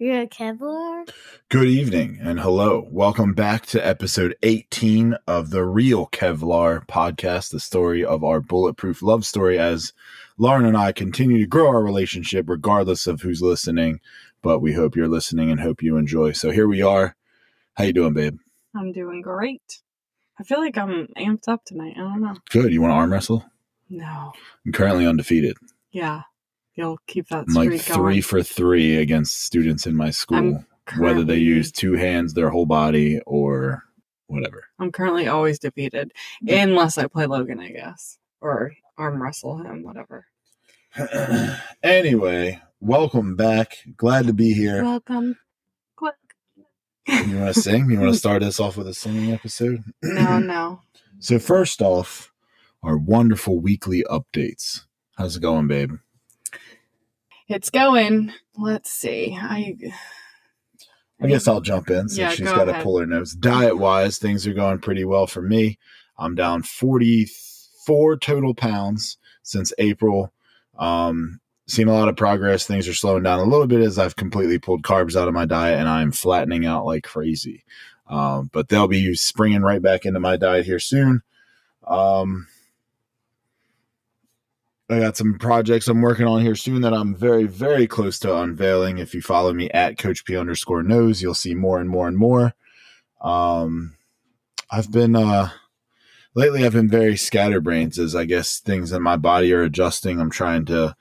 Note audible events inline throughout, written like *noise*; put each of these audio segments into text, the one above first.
welcome to Real Kevlar. Good evening and hello. Welcome back to episode 18 of the Real Kevlar podcast, the story of our bulletproof love story as Lauren and I continue to grow our relationship regardless of who's listening, but we hope you're listening and hope you enjoy. So here we are. How you doing, babe? I'm doing great. I feel like I'm amped up tonight. I don't know. Good. You want to arm wrestle? No. I'm currently undefeated. Yeah. You'll keep that I'm like three going. for three against students in my school, whether they use two hands, their whole body, or whatever. I'm currently always defeated. Unless I play Logan, I guess. Or arm wrestle him, whatever. *clears throat* anyway, welcome back. Glad to be here. Welcome. Quick. You want to *laughs* sing? You want to start us off with a singing episode? No, no. *clears throat* So first off, our wonderful weekly updates. How's it going, babe? It's going. Let's see. I I guess I'll jump in since Yeah, she's go got to pull her nose. Diet wise, things are going pretty well for me. I'm down 44 total pounds since April. Um, seen a lot of progress. Things are slowing down a little bit as I've completely pulled carbs out of my diet and I'm flattening out like crazy. Um, but they'll be springing right back into my diet here soon. Um, I got some projects I'm working on here soon that I'm very, very close to unveiling. If you follow me at Coach P underscore knows, you'll see more and more and more. Um, I've been uh, lately. I've been very scatterbrains as I guess things in my body are adjusting. I'm trying to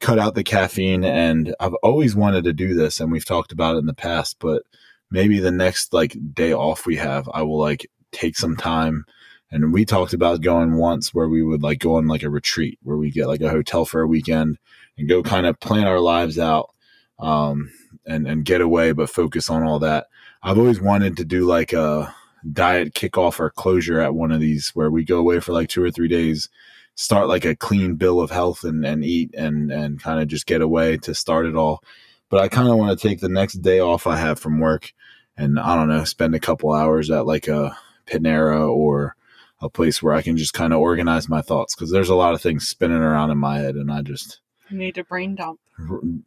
cut out the caffeine, and I've always wanted to do this, and we've talked about it in the past. But maybe the next like day off we have, I will like take some time and we talked about going once where we would like go on like a retreat where we get like a hotel for a weekend and go kind of plan our lives out um, and and get away, but focus on all that. I've always wanted to do like a diet kickoff or closure at one of these where we go away for like two or three days, start like a clean bill of health and and eat and and kind of just get away to start it all. But I kind of want to take the next day off I have from work and I don't know, spend a couple hours at like a Panera or a place where I can just kind of organize my thoughts because there's a lot of things spinning around in my head, and I just need a brain dump.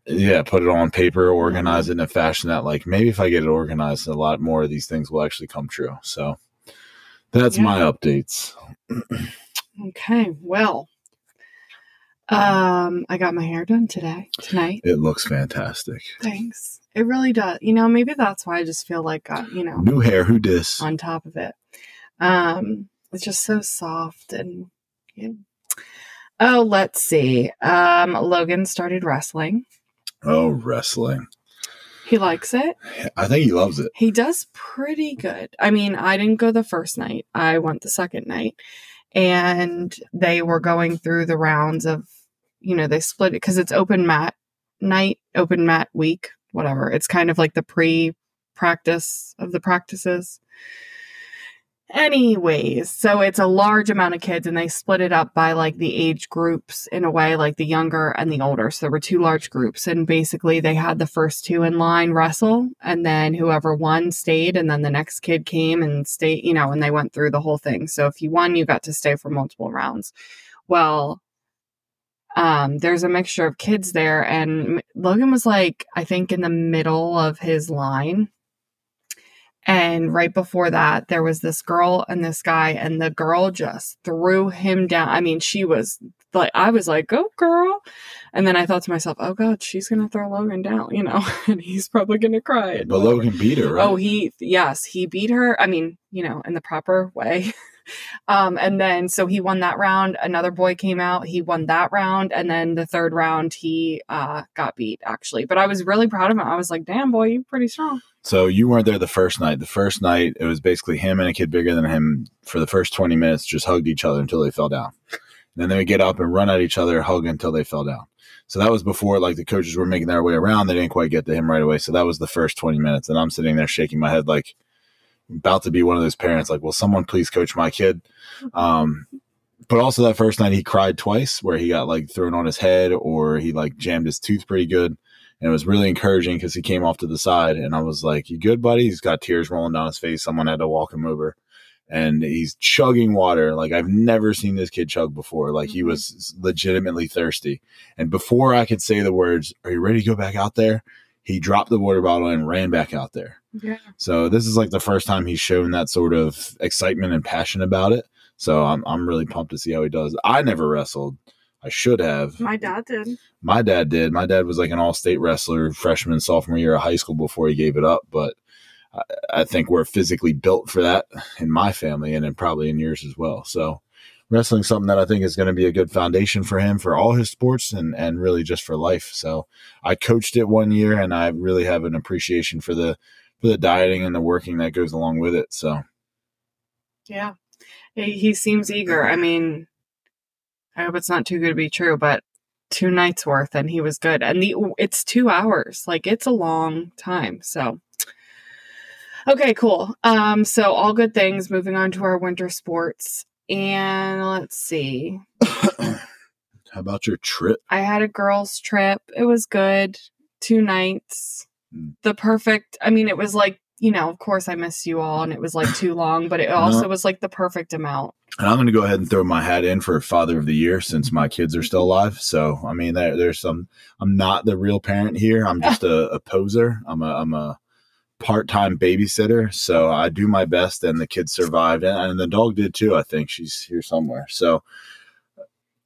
yeah put it on paper, organize it in a fashion that like maybe if I get it organized, a lot more of these things will actually come true. So that's my updates. Okay, well. Um, I got my hair done today, tonight. It looks fantastic. Thanks. It really does. You know, maybe that's why I just feel like, uh, you know, New hair, who dis? on top of it. Um, it's just so soft and. Yeah. Oh, let's see. Um, Logan started wrestling. Oh, wrestling. He likes it. I think he loves it. He does pretty good. I mean, I didn't go the first night. I went the second night, and they were going through the rounds of, you know, they split it because it's open mat night, open mat week, whatever. It's kind of like the pre practice of the practices. Anyways, so it's a large amount of kids and they split it up by like the age groups in a way, like the younger and the older. So there were two large groups and basically they had the first two in line wrestle and then whoever won stayed and then the next kid came and stayed, you know, and they went through the whole thing. So if you won, you got to stay for multiple rounds. Well, um, there's a mixture of kids there and Logan was like, I think in the middle of his line. And right before that, there was this girl and this guy, and the girl just threw him down. I mean, she was like, I was like, go girl. And then I thought to myself, oh God, she's going to throw Logan down, you know, *laughs* and he's probably going to cry. But. Logan beat her, right? Oh, he yes, he beat her. I mean, you know, in the proper way. *laughs* um, and then so he won that round. Another boy came out, he won that round, and then the third round he uh got beat actually. But I was really proud of him. I was like, damn boy, you're pretty strong. So you weren't there the first night. The first night, it was basically him and a kid bigger than him for the first 20 minutes, just hugged each other until they fell down. And then they would get up and run at each other, hug until they fell down. So that was before like the coaches were making their way around. They didn't quite get to him right away. So that was the first 20 minutes. And I'm sitting there shaking my head like about to be one of those parents, like, will someone please coach my kid? Um, but also that first night he cried twice where he got like thrown on his head or he like jammed his tooth pretty good. And it was really encouraging because he came off to the side and I was like, You good, buddy? He's got tears rolling down his face. Someone had to walk him over. and he's chugging water like I've never seen this kid chug before. Like he Mhm. was legitimately thirsty. And before I could say the words, "Are you ready to go back out there?" He dropped the water bottle and ran back out there. Yeah. So this is like the first time he's shown that sort of excitement and passion about it. So I'm I'm really pumped to see how he does. I never wrestled. I should have. My dad did. My dad did. My dad was like an all-state wrestler freshman sophomore year of high school before he gave it up, but I, I think we're physically built for that in my family and then probably in yours as well. So wrestling something that I think is going to be a good foundation for him for all his sports and and really just for life. So I coached it one year and I really have an appreciation for the for the dieting and the working that goes along with it. So Yeah. He, seems eager. I mean, I hope it's not too good to be true, but two nights worth and he was good. And the it's 2 hours. Like it's a long time. So Okay, cool. Um so all good things moving on to our winter sports. And let's see. *coughs* how about your trip? I had a girls' trip. It was good. Two nights. Mm. The perfect. I mean, it was like you know. Of course, I miss you all, and it was like too long, but it also was like the perfect amount. And I'm going to go ahead and throw my hat in for Father of the Year since my kids are still alive. So, I mean, there, there's some. I'm not the real parent here. I'm just a, a poser. I'm a I'm a part time babysitter. So I do my best, and the kids survived, and, and the dog did too. I think she's here somewhere. So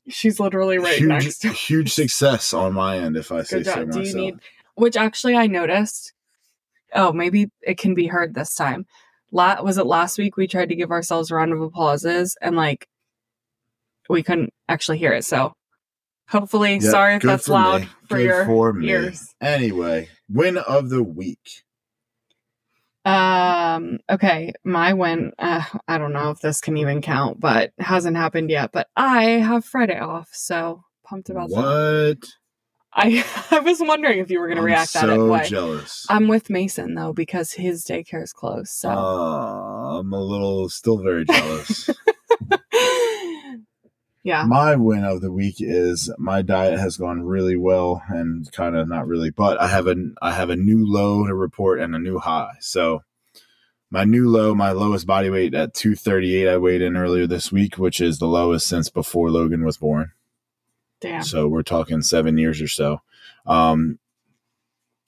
She's literally right huge next to. huge success on my end, if I say so job. Do myself. you need? Which actually, I noticed. Oh, maybe it can be heard this time. La- was it last week we tried to give ourselves a round of applauses and like we couldn't actually hear it. So hopefully, Yeah, sorry if that's for loud me. for Good your for me. ears. Anyway, win of the week. Um. Okay, my win. Uh, I don't know if this can even count, but hasn't happened yet. But I have Friday off, so pumped about that. What? I *laughs* I was wondering if you were going to react so that way. jealous. I'm with Mason though because his daycare is closed. So Uh, I'm a little still very jealous. *laughs* yeah. my win of the week is my diet has gone really well and kind of not really, but I have a I have a new low to report and a new high. So my new low, my lowest body weight at 238 I weighed in earlier this week, which is the lowest since before Logan was born. Damn. So we're talking 7 years or so. Um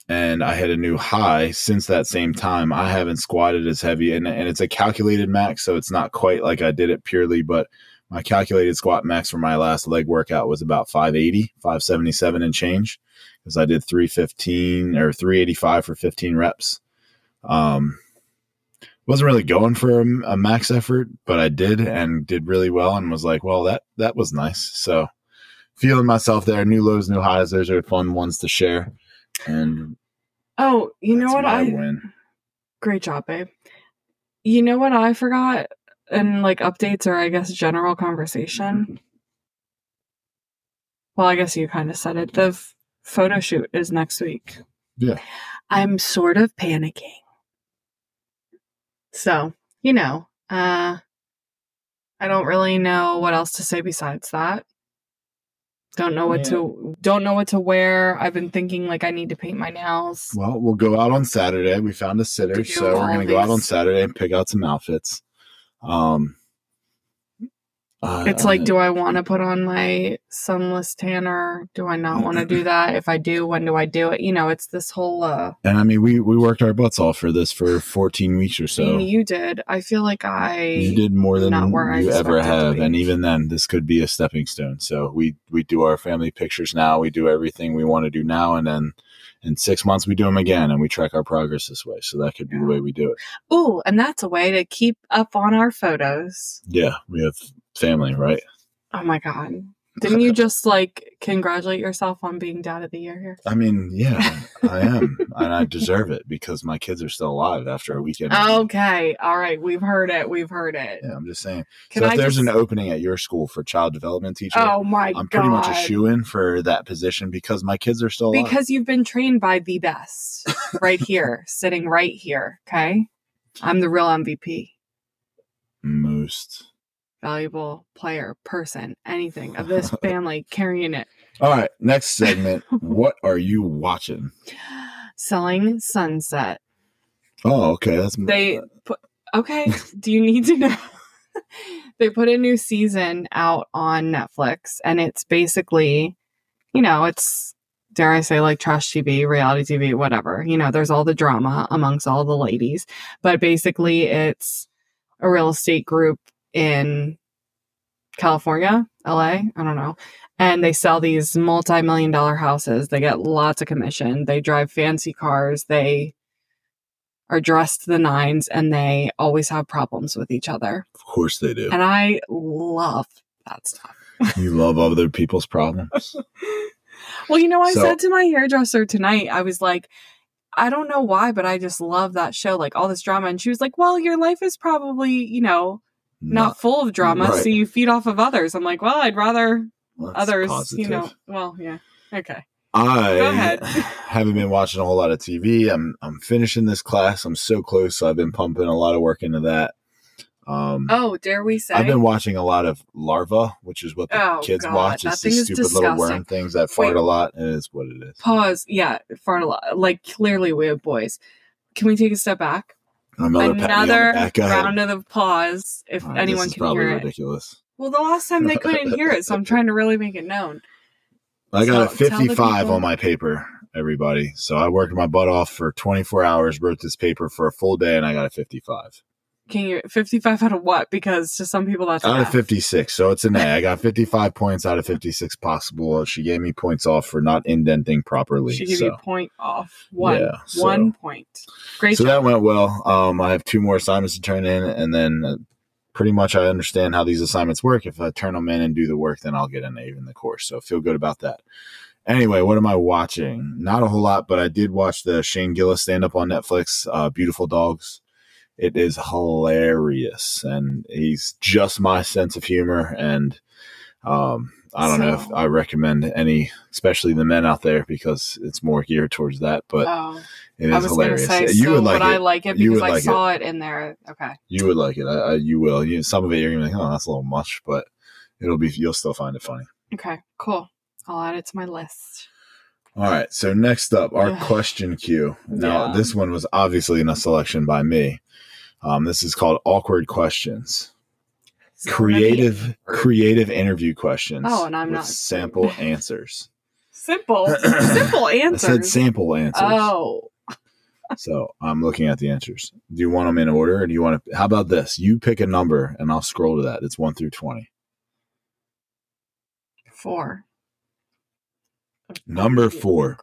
and I had a new high since that same time. I haven't squatted as heavy, and, and it's a calculated max, so it's not quite like I did it purely, but my calculated squat max for my last leg workout was about 580, 577 and change because I did 315 or 385 for 15 reps. Um, wasn't really going for a, a max effort, but I did and did really well and was like, well, that, that was nice. So feeling myself there, new lows, new highs. Those are fun ones to share. And Oh, you know what I win. Great job, babe. You know what I forgot in like updates or I guess general conversation? Well, I guess you kind of said it. The f- photo shoot is next week. Yeah. I'm sort of panicking. So, you know, uh I don't really know what else to say besides that. Don't know what Yeah. to don't know what to wear. I've been thinking like I need to paint my nails. Well, we'll go out on Saturday. We found a sitter, so we're gonna go out on. Saturday and pick out some outfits. Um, uh, It's like, do I want to put on my sunless tanner? Do I not want to do that? If I do, when do I do it? You know, it's this whole. uh and I mean, we we worked our butts off for this for 14 weeks or I so. mean, you did. I feel like I. you did more than not where I you ever expected have, and even then, this could be a stepping stone. So we we do our family pictures now. We do everything we want to do now, and then in six months we do them again, and we track our progress this way. So that could be the way we do it. Ooh, and that's a way to keep up on our photos. Yeah, we have family, right? Oh my god! Didn't you *laughs* just like congratulate yourself on being dad of the year here? I mean, yeah, I am, and I deserve it because my kids are still alive after a weekend. Okay, all right, we've heard it. We've heard it. Yeah, I'm just saying. Can so if I there's just? an opening at your school for child development teacher, oh my I'm god! pretty much a shoe in for that position because my kids are still alive. because you've been trained by the best right *laughs* here, sitting right here. Okay, I'm the real MVP. most. Valuable player, person, anything of this *laughs* family carrying it. All right, next segment. what are you watching? *laughs* Selling Sunset. Oh, okay. That's They put Okay. Do you need to know? *laughs* they put a new season out on Netflix, and it's basically, you know, it's dare I say like trash TV, reality TV, whatever. You know, there's all the drama amongst all the ladies, but basically it's a real estate group in California, LA, I don't know. And they sell these multi million dollar houses. They get lots of commission. They drive fancy cars. They are dressed to the nines and they always have problems with each other. Of course they do. And I love that stuff. you love other people's problems. *laughs* Well, you know, I So- said to my hairdresser tonight, I was like, I don't know why, but I just love that show, like all this drama. And she was like, Well, your life is probably, you know, not full of drama, Right. so you feed off of others. I'm like, Well, I'd rather Not- that's others, positive. you know. Well, yeah. Okay. I Go ahead. *laughs* haven't been watching a whole lot of TV. I'm I'm finishing this class. I'm so close. So I've been pumping a lot of work into that. Um, Oh, dare we say? I've been watching a lot of Larva, which is what the Oh, kids God, watch. It's these stupid little worm things that fart Wait. a lot. and It is what it is. Pause. Yeah, fart a lot. Like, clearly we have boys. Can we take a step back? Another, pat me the Another. Round of applause if uh, right, anyone this is can probably hear it. ridiculous. Well, the last time they couldn't hear it, so I'm trying to really make it known. I got a So, the 55 on my paper, everybody. So I worked my butt off for 24 hours, wrote this paper for a full day, and I got a 55 Can you 55 out of what? Because to some people that's out of 56. So it's an A. I got 55 points out of 56 possible. She gave me points off for not indenting properly. She gave so. you a point off. One. Yeah, so- One point. Great so that went well. Um, I have two more assignments to turn in, and then uh, pretty much I understand how these assignments work. If I turn them in and do the work, then I'll get an A in the course. So feel good about that. Anyway, what am I watching? Not a whole lot, but I did watch the Shane Gillis stand up on Netflix, uh, Beautiful Dogs. It is hilarious, and he's just my sense of humor. And um, I don't know if I recommend any, especially the men out there, because it's more geared towards that. But oh, it I was hilarious. say, you so would like it. I like it because I like saw it. in there. Okay. You would like it. I, I, you will. You, some of it you're gonna be like, oh, that's a little much, but it'll be. You'll still find it funny. Okay. Cool. I'll add it to my list. All right. So next up, our question queue. Now, Yeah. this one was obviously in a selection by me. Um, this is called awkward questions. So we're gonna be- Creative, creative interview questions. Oh, and I'm not- sample *laughs* answers. Simple. *clears throat* Simple I answers. said sample answers. Oh. So I'm looking at the answers. Do you want them in order, or do you want to? How about this? You pick a number, and I'll scroll to that. It's one through twenty. Four. Number four.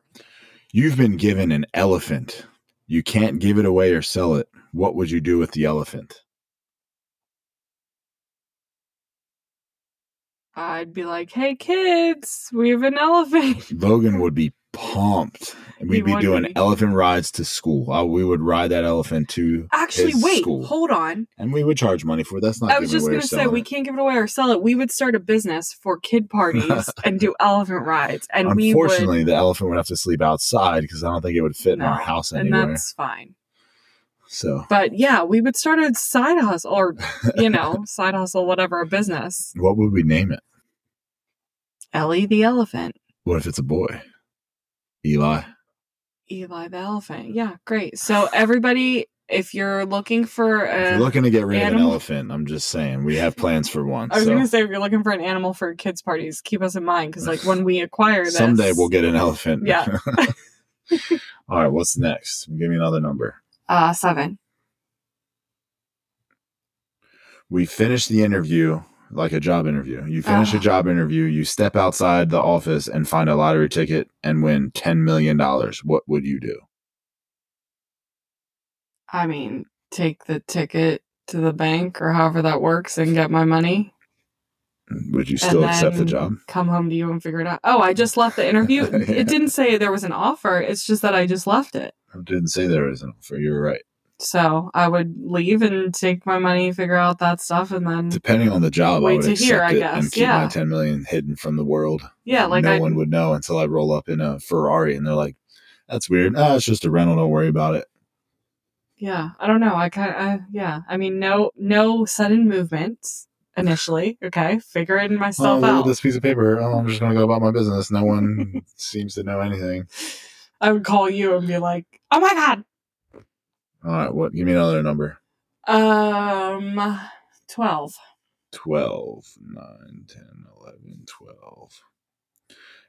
You've been given an elephant. You can't give it away or sell it. What would you do with the elephant? I'd be like, hey kids, we have an elephant. *laughs* Logan would be pumped. And we'd be doing be. elephant rides to school. Uh, we would ride that elephant to Actually, wait, school. hold on. and we would charge money for it. That's not I was just going to say, we it. can't give it away or sell it. We would start a business for kid parties *laughs* and do elephant rides. And we would. Unfortunately, the elephant would have to sleep outside because I don't think it would fit in our No, house And that's fine. So, But yeah, we would start a side hustle or, you know, *laughs* side hustle, whatever, a business. what would we name it? Ellie the elephant. What if it's a boy? Eli. Eli the elephant. Yeah, great. So everybody, if you're looking for If a, you're looking to get rid of an elephant, I'm just saying we have plans for one. I was so going to say, if you're looking for an animal for kids parties, keep us in mind because, like, when we acquire this, someday we'll get an elephant. Yeah. *laughs* All right. What's next? Give me another number. Uh seven. We finish the interview like a job interview. You finish a Ah. job interview, you step outside the office and find a lottery ticket and win $10 million. What would you do? I mean, take the ticket to the bank or however that works and get my money. Would you still accept the job? Come home to you and figure it out. Oh, I just left the interview. *laughs* Yeah. It didn't say there was an offer. It's just that I just left it. I didn't say there an offer. You're right. So I would leave and take my money, figure out that stuff, and then Depending on the job, I Wait would to hear, I guess. and keep Yeah. my 10 million hidden from the world. yeah, like no I one would know until I roll up in a Ferrari and they're like, "That's weird. Ah, it's just a rental. Don't worry about it." yeah, I don't know. I kind of yeah. I mean, no no sudden movements initially. Okay, figuring Oh, myself look out. this piece of paper. Oh, I'm just gonna go about my business. No one seems to know anything. *laughs* I would call you and be like, "Oh my god." All right, what? Give me another number. Um, 12. 12, 9, 10, 11, 12.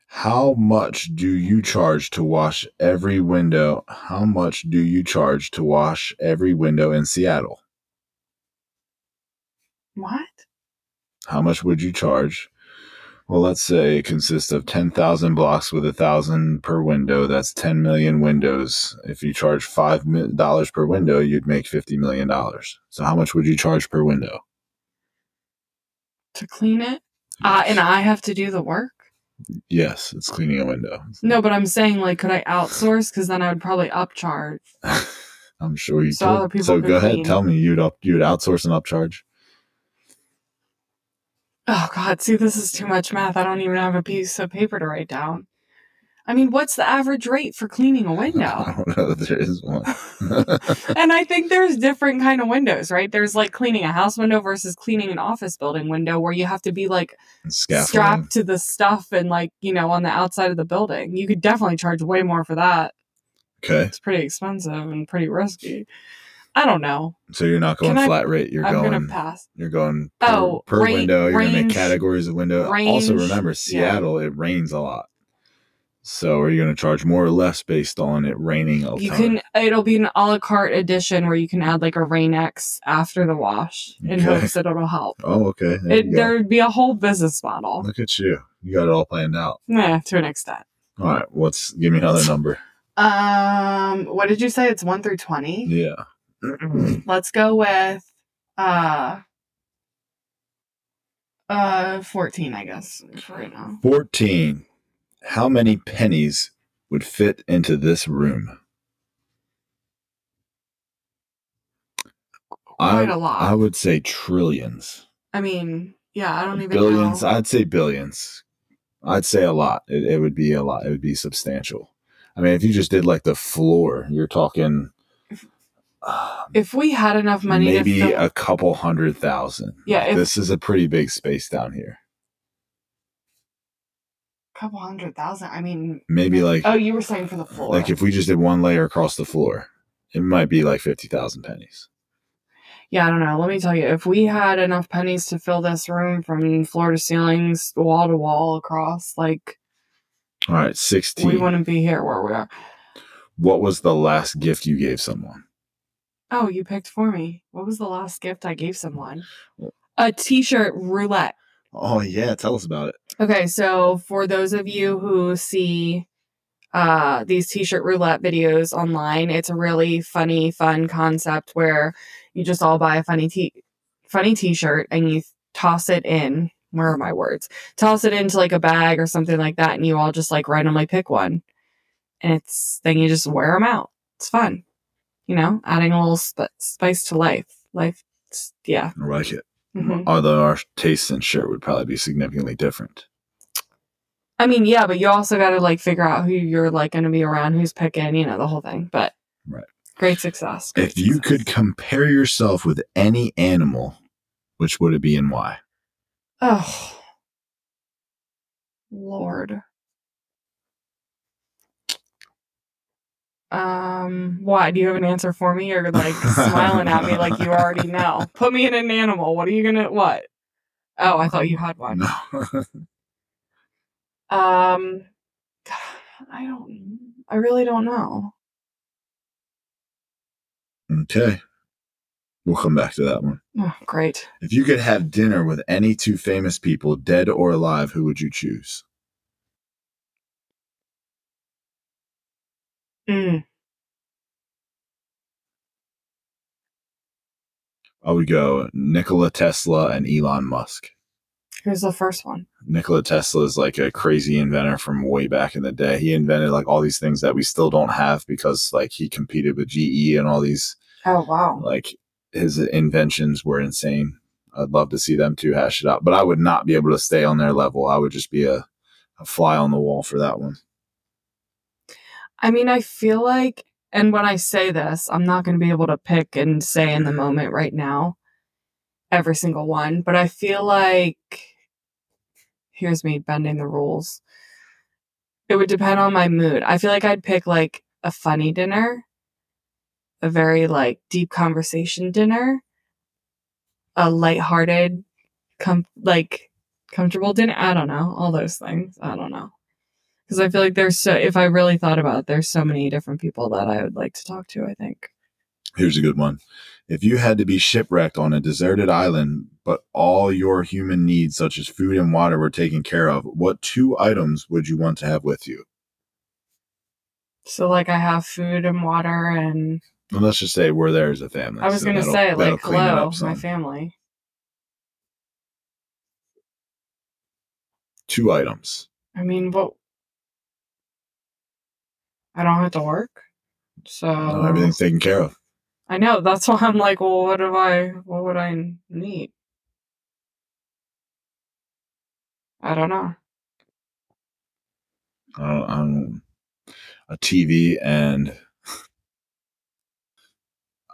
How much do you charge to wash every window? How much do you charge to wash every window in Seattle? What? How much would you charge? Well, let's say it consists of 10,000 blocks with a thousand per window. That's 10 million windows. If you charge $5 per window, you'd make $50 million. So, how much would you charge per window? To clean it? Uh, and I have to do the work? Yes, it's cleaning a window. No, but I'm saying, like, could I outsource? Because then I would probably upcharge. *laughs* I'm sure you So other could. people So go ahead, clean. tell me you'd up you'd outsource and upcharge. Oh, God. See, this is too much math. I don't even have a piece of paper to write down. I mean, what's the average rate for cleaning a *laughs* window? I don't know that there is one. *laughs* and I think there's different kind of windows, right? There's like cleaning a house window versus cleaning an office building window where you have to be like Scaffolding. strapped to the stuff and like, you know, on the outside of the building. You could definitely charge way more for that. Okay, It's pretty expensive and pretty risky. I don't know. so you're not going Can I- flat rate. You're I'm going. pass. You're going per, Oh, per rain- window. You're gonna make categories of window. also, remember Seattle. It rains a lot. So, are you going to charge more or less based on it raining a You ton? can it'll be an a la carte edition where you can add like a Rain X after the wash in Okay. hopes that it'll help. *laughs* Oh, okay. There It, there would be a whole business model. Look at you. You got it all planned out. Yeah, to an extent. All right. What's? Give me another *laughs* number. Um, what did you say? It's one through twenty. Yeah. Let's go with uh uh fourteen, I guess, for right now. 14. How many pennies would fit into this room? Quite I, a lot. I would say trillions. I mean, yeah, I don't even Billions. know. I'd say billions. I'd say a lot. It, it would be a lot. It would be substantial. I mean, if you just did like the floor, you're talking if we had enough money maybe to fill, a couple hundred thousand. yeah, if this is a pretty big space down here. a couple hundred thousand. I mean, Maybe like oh, you were saying for the floor. like if we just did one layer across the floor, it might be like fifty thousand pennies. Yeah, I don't know. Let me tell you, if we had enough pennies to fill this room from floor to ceilings, wall to wall across, like All right, we sixteen. wouldn't be here where we are. what was the last gift you gave someone? Oh, you picked for me. What was the last gift I gave someone? A t-shirt roulette. Oh yeah, tell us about it. Okay, so for those of you who see uh these t-shirt roulette videos online, it's a really funny, fun concept where you just all buy a funny t funny t-shirt and you toss it in. Where are my words? Toss it into like a bag or something like that, and you all just like randomly pick one, and it's then you just wear them out. It's fun, you know, adding a little sp- spice to life. Life, yeah. I like it. Mhm. Although our tastes in shirt would probably be significantly different. I mean, yeah, but you also got to like figure out who you're like going to be around, who's picking, you know, the whole thing. But Right. great success. great If you success. could compare yourself with any animal, which would it be and why? oh Lord, um, why do you have an answer for me? You're like *laughs* smiling at me like you already know. *laughs* Put me in an animal. What are you gonna what? Oh, I thought you had one. No. *laughs* Um, *sighs* I don't. I really don't know. okay. We'll come back to that one. Oh, great. If you could have dinner with any two famous people, dead or alive, who would you choose? Mm. I would go Nikola Tesla and Elon Musk. Here's the first one. Nikola Tesla is like a crazy inventor from way back in the day. He invented like all these things that we still don't have because like he competed with GE and all these Oh wow. like his inventions were insane. I'd love to see them two hash it out, but I would not be able to stay on their level. I would just be a, a fly on the wall for that one. I mean, I feel like, and when I say this, I'm not going to be able to pick and say in the moment right now every single one, but I feel like here's me bending the rules. It would depend on my mood. I feel like I'd pick like a funny dinner, a very like deep conversation dinner, a lighthearted, com- like comfortable dinner. I don't know. All those things. I don't know. Because I feel like there's so, if I really thought about it, there's so many different people that I would like to talk to, I think. Here's a good one. If you had to be shipwrecked on a deserted island, but all your human needs, such as food and water, were taken care of, what two items would you want to have with you? So, like, I have food and water, and Well, let's just say we're there as a family. I was so going to say, like, hello, my family. Two items. I mean, what? I don't have to work. So, No, everything's taken care of. I know. That's why I'm like, well, what do I, what would I need? I don't know. I don't, I don't, a TV and *laughs*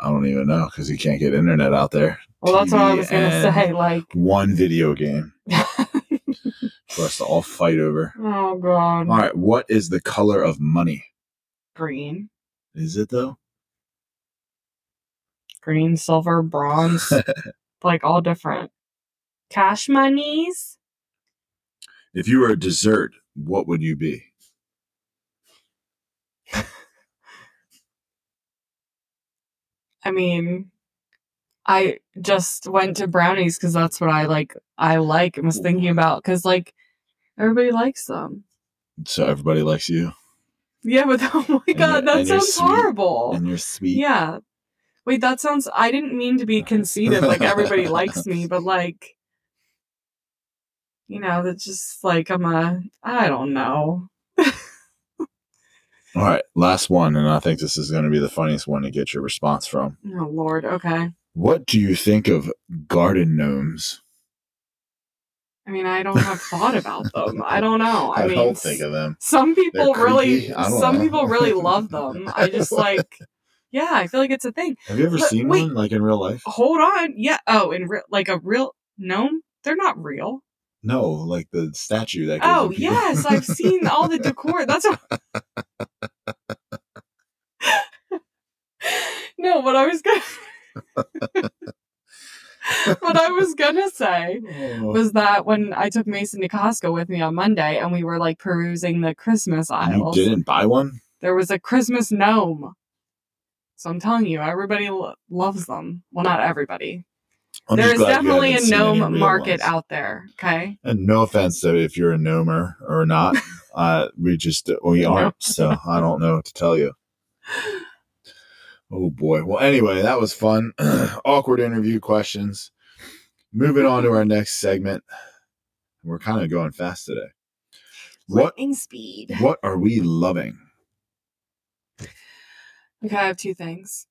I don't even know because you can't get internet out there. Well, that's what I was going to say. Like, One video game *laughs* for us to all fight over. oh, God. All right, what is the color of money? Green, Is it though? green, silver, bronze, *laughs* like all different. Cash monies? If you were a dessert, what would you be? I mean, I just went to brownies because that's what I like. I like and was thinking about because like everybody likes them. So everybody likes you, Yeah, but *laughs* oh my god, that sounds horrible. and you're sweet. Yeah. Wait, that sounds. I didn't mean to be *laughs* conceited. Like everybody likes me, *laughs* but like, you know, that's just like I'm a. I don't know. All right, last one, and I think this is going to be the funniest one to get your response from. Oh Lord. Okay. What do you think of garden gnomes? I mean, I don't have thought about them. I don't know. *laughs* I, I, mean, don't think of them. some people really, creepy. I don't some know. people really *laughs* love them. I just like, yeah, I feel like it's a thing. Have you ever But seen wait. one like in real life? Hold on. Yeah. Oh, in real, like a real gnome. They're not real. No, like the statue that. Oh yes, I've seen all the decor. *laughs* That's what... no. What I was gonna, *laughs* what I was gonna say Oh. was that when I took Mason to Costco with me on Monday, and we were like perusing the Christmas aisles. you didn't buy one? there was a Christmas gnome. So I'm telling you, everybody lo- loves them. Well, not everybody. I'm There is definitely a haven't seen any gnome market ones. out there. Okay. And no offense to if you're a gnomer or not, *laughs* uh, we just we aren't. So I don't know what to tell you. *laughs* Oh boy. Well, anyway, that was fun. *clears throat* Awkward interview questions. Moving on to our next segment. We're kind of going fast today. What Lightning speed. what are we loving? Okay, I have two things.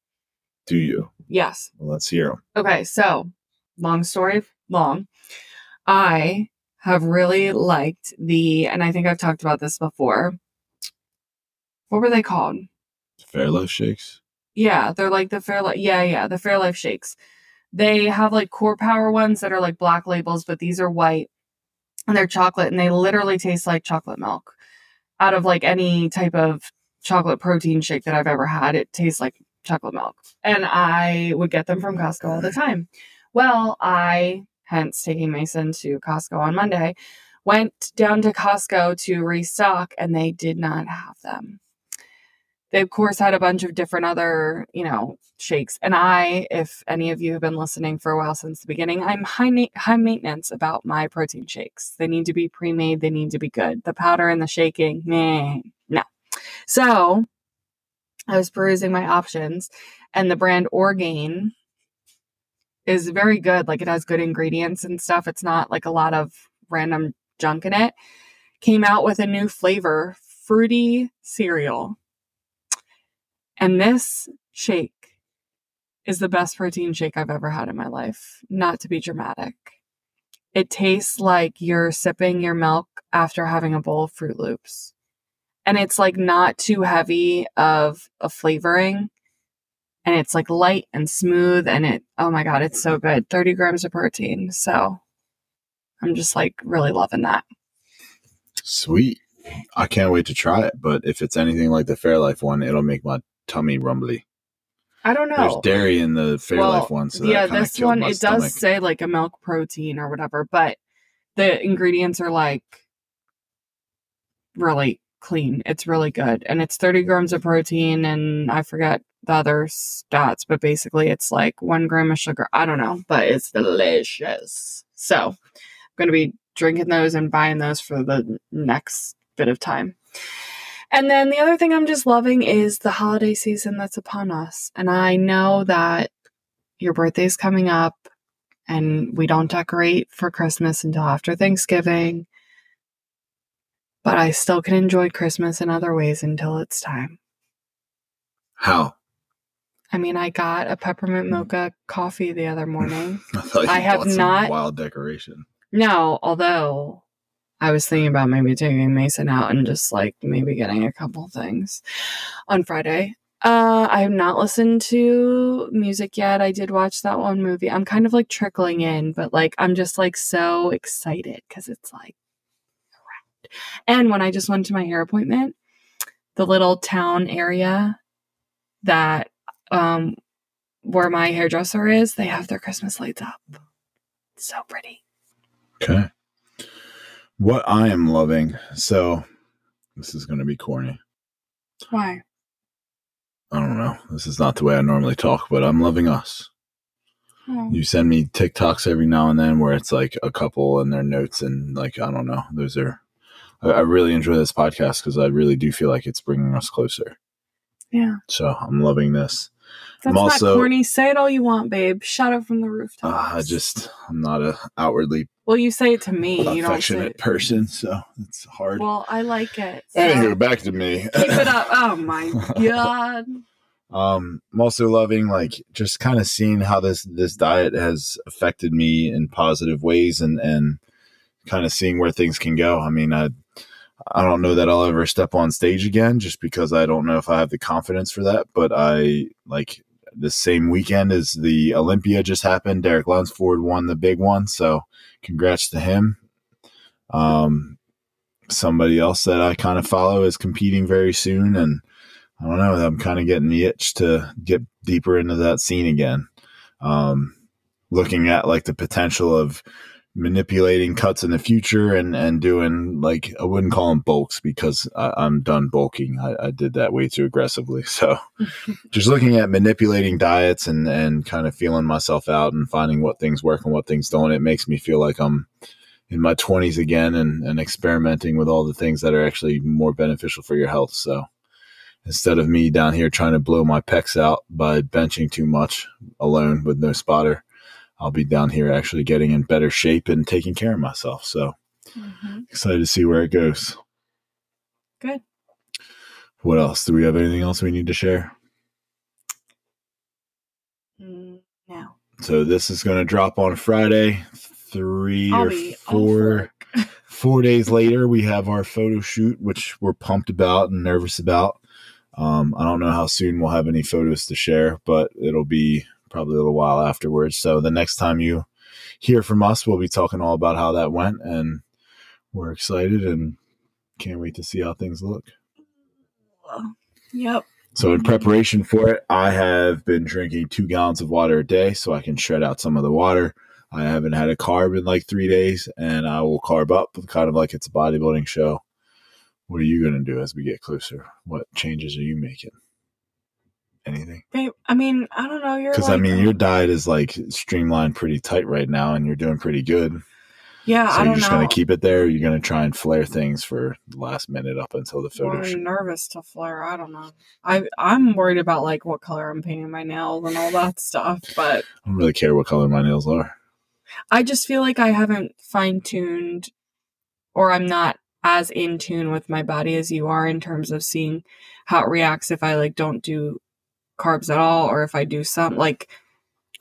Do you? Yes. Well, let's hear them. Okay, so long story long. I have really liked the, and I think I've talked about this before. What were they called? Fairlife shakes. Yeah, they're like the Fairlife. Yeah, yeah, the Fairlife shakes. They have like core power ones that are like black labels, but these are white and they're chocolate and they literally taste like chocolate milk. Out of like any type of chocolate protein shake that I've ever had, it tastes like chocolate milk. And I would get them from Costco all the time. Well, I, hence taking Mason to Costco on Monday, went down to Costco to restock and they did not have them they of course had a bunch of different other you know shakes. And i if any of you have been listening for a while since the beginning i'm high na- high maintenance about my protein shakes. They need to be pre-made. They need to be good. The powder and the shaking meh, no. So i was perusing my options and the brand orgain is very good. Like it has good ingredients and stuff. It's not like a lot of random junk in it. Came out with a new flavor fruity cereal and this shake is the best protein shake I've ever had in my life. Not to be dramatic. It tastes like you're sipping your milk after having a bowl of Froot Loops. And it's like not too heavy of a flavoring. And it's like light and smooth. And it, oh my God, it's so good. 30 grams of protein. So I'm just like really loving that. Sweet. I can't wait to try it. But if it's anything like the Fairlife one, it'll make my tummy rumbly. I don't know. There's dairy in the Fairlife one, so yeah, this one it stomach. does say like a milk protein or whatever, but the ingredients are like really clean. It's really good, and it's 30 grams of protein, and I forget the other stats, but basically it's like one gram of sugar. I don't know, but it's delicious. So I'm gonna be drinking those and buying those for the next bit of time. And then the other thing I'm just loving is the holiday season that's upon us. And I know that your birthday's coming up and we don't decorate for Christmas until after Thanksgiving. But I still can enjoy Christmas in other ways until it's time. How? I mean, I got a peppermint hmm. mocha coffee the other morning. *laughs* I, thought you I have not- wild decoration. No, although I was thinking about maybe taking Mason out and just like maybe getting a couple things on Friday. Uh, I have not listened to music yet. I did watch that one movie. I'm kind of like trickling in, but like I'm just like so excited because it's like. And when I just went to my hair appointment, the little town area that um where my hairdresser is, they have their Christmas lights up. It's so pretty. Okay. What I am loving, so this is going to be corny. Why? I don't know. This is not the way I normally talk, but I'm loving us. Oh. You send me TikToks every now and then where it's like a couple and their notes, and like, I don't know. Those are, I, I really enjoy this podcast because I really do feel like it's bringing us closer. Yeah. So I'm loving this. That's I'm also- not corny. Say it all you want, babe. Shout it from the rooftop. Uh, I just, I'm not a outwardly Well, you say it to me. You don't say affectionate person, so it's hard. Well, I like it. so Anywho, back to me. Keep it up. *laughs* Oh my god. Um, I'm also loving like just kind of seeing how this this diet has affected me in positive ways and and kind of seeing where things can go. I mean, I I don't know that I'll ever step on stage again just because I don't know if I have the confidence for that, but I like the same weekend as the Olympia just happened. Derek Lunsford won the big one, so congrats to him. Um somebody else that I kind of follow is competing very soon and I don't know. I'm kind of getting the itch to get deeper into that scene again. Um, looking at like the potential of manipulating cuts in the future and and doing like I wouldn't call them bulks because I, I'm done bulking. I, I did that way too aggressively. *laughs* So just looking at manipulating diets and and kind of feeling myself out and finding what things work and what things don't. It makes me feel like I'm in my 20s again and and experimenting with all the things that are actually more beneficial for your health. So instead of me down here trying to blow my pecs out by benching too much alone with no spotter, I'll be down here actually getting in better shape and taking care of myself. So excited to see where it goes. Good. What else? Do we have anything else we need to share? Mm, No. So this is going to drop on Friday. 3 I'll or four *laughs* four days later, we have our photo shoot, which we're pumped about and nervous about. Um, I don't know how soon we'll have any photos to share, but it'll be probably a little while afterwards. So the next time you hear from us, we'll be talking all about how that went, and we're excited and can't wait to see how things look. Yep. So in preparation for it, I have been drinking two gallons of water a day so I can shred out some of the water. I haven't had a carb in like three days, and I will carb up, kind of like it's a bodybuilding show. What are you going to do as we get closer? What changes are you making? Anything? Babe, I mean, I don't know. You're Because like, I mean, your diet is like streamlined pretty tight right now, and you're doing pretty good. yeah, So I you're just know. to keep it there. Or you're going to try and flare things for the last minute up until the Well, photo I'm nervous to flare. I don't know. I I'm worried about like what color I'm painting my nails and all that stuff. But I don't really care what color my nails are. I just feel like I haven't fine tuned, or I'm not as in tune with my body as you are in terms of seeing how it reacts if I like don't do carbs at all, or if I do some. Like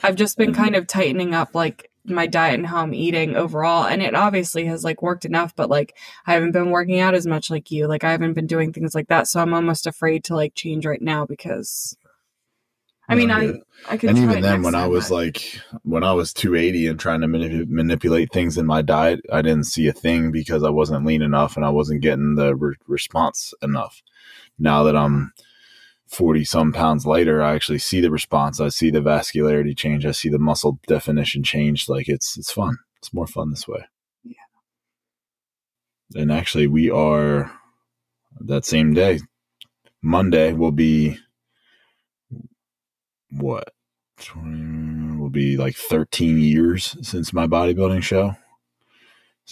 I've just been mm-hmm. kind of tightening up like my diet and how I'm eating overall, and it obviously has like worked enough. But like I haven't been working out as much like you. Like I haven't been doing things like that, so I'm almost afraid to like change right now because. I mean, I. I could. and even then when i was but- like when i was 280 and trying to manip- manipulate things in my diet i didn't see a thing because i wasn't lean enough and i wasn't getting the re- response enough now that i'm 40 some pounds lighter, I actually see the response. I see the vascularity change. I see the muscle definition change. Like it's, it's fun. It's more fun this way. Yeah. And actually, we are that same day, Monday will be what? 20, will be like 13 years since my bodybuilding show.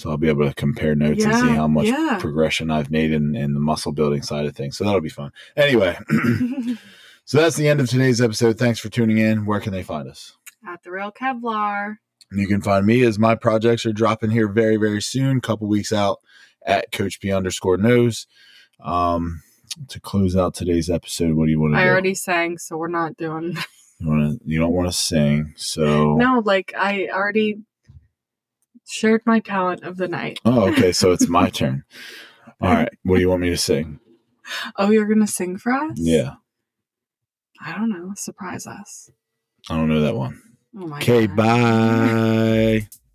So I'll be able to compare notes and see how much yeah. progression I've made in, in the muscle building side of things. So that'll be fun. Anyway, *laughs* so that's the end of today's episode. Thanks for tuning in. Where can they find us? At the real Kevlar. And you can find me as my projects are dropping here very, very soon, couple weeks out at Coach P underscore knows. Um, to close out today's episode, what do you want to I do? already sang, so we're not doing. you, wanna, you don't want to sing, so No, like I already shared my talent of the night. Oh, okay. So it's my turn. *laughs* All right. What do you want me to sing? Oh, you're gonna sing for us? Yeah, I don't know. Surprise us. I don't know that one. Oh Okay. God. Bye. *laughs*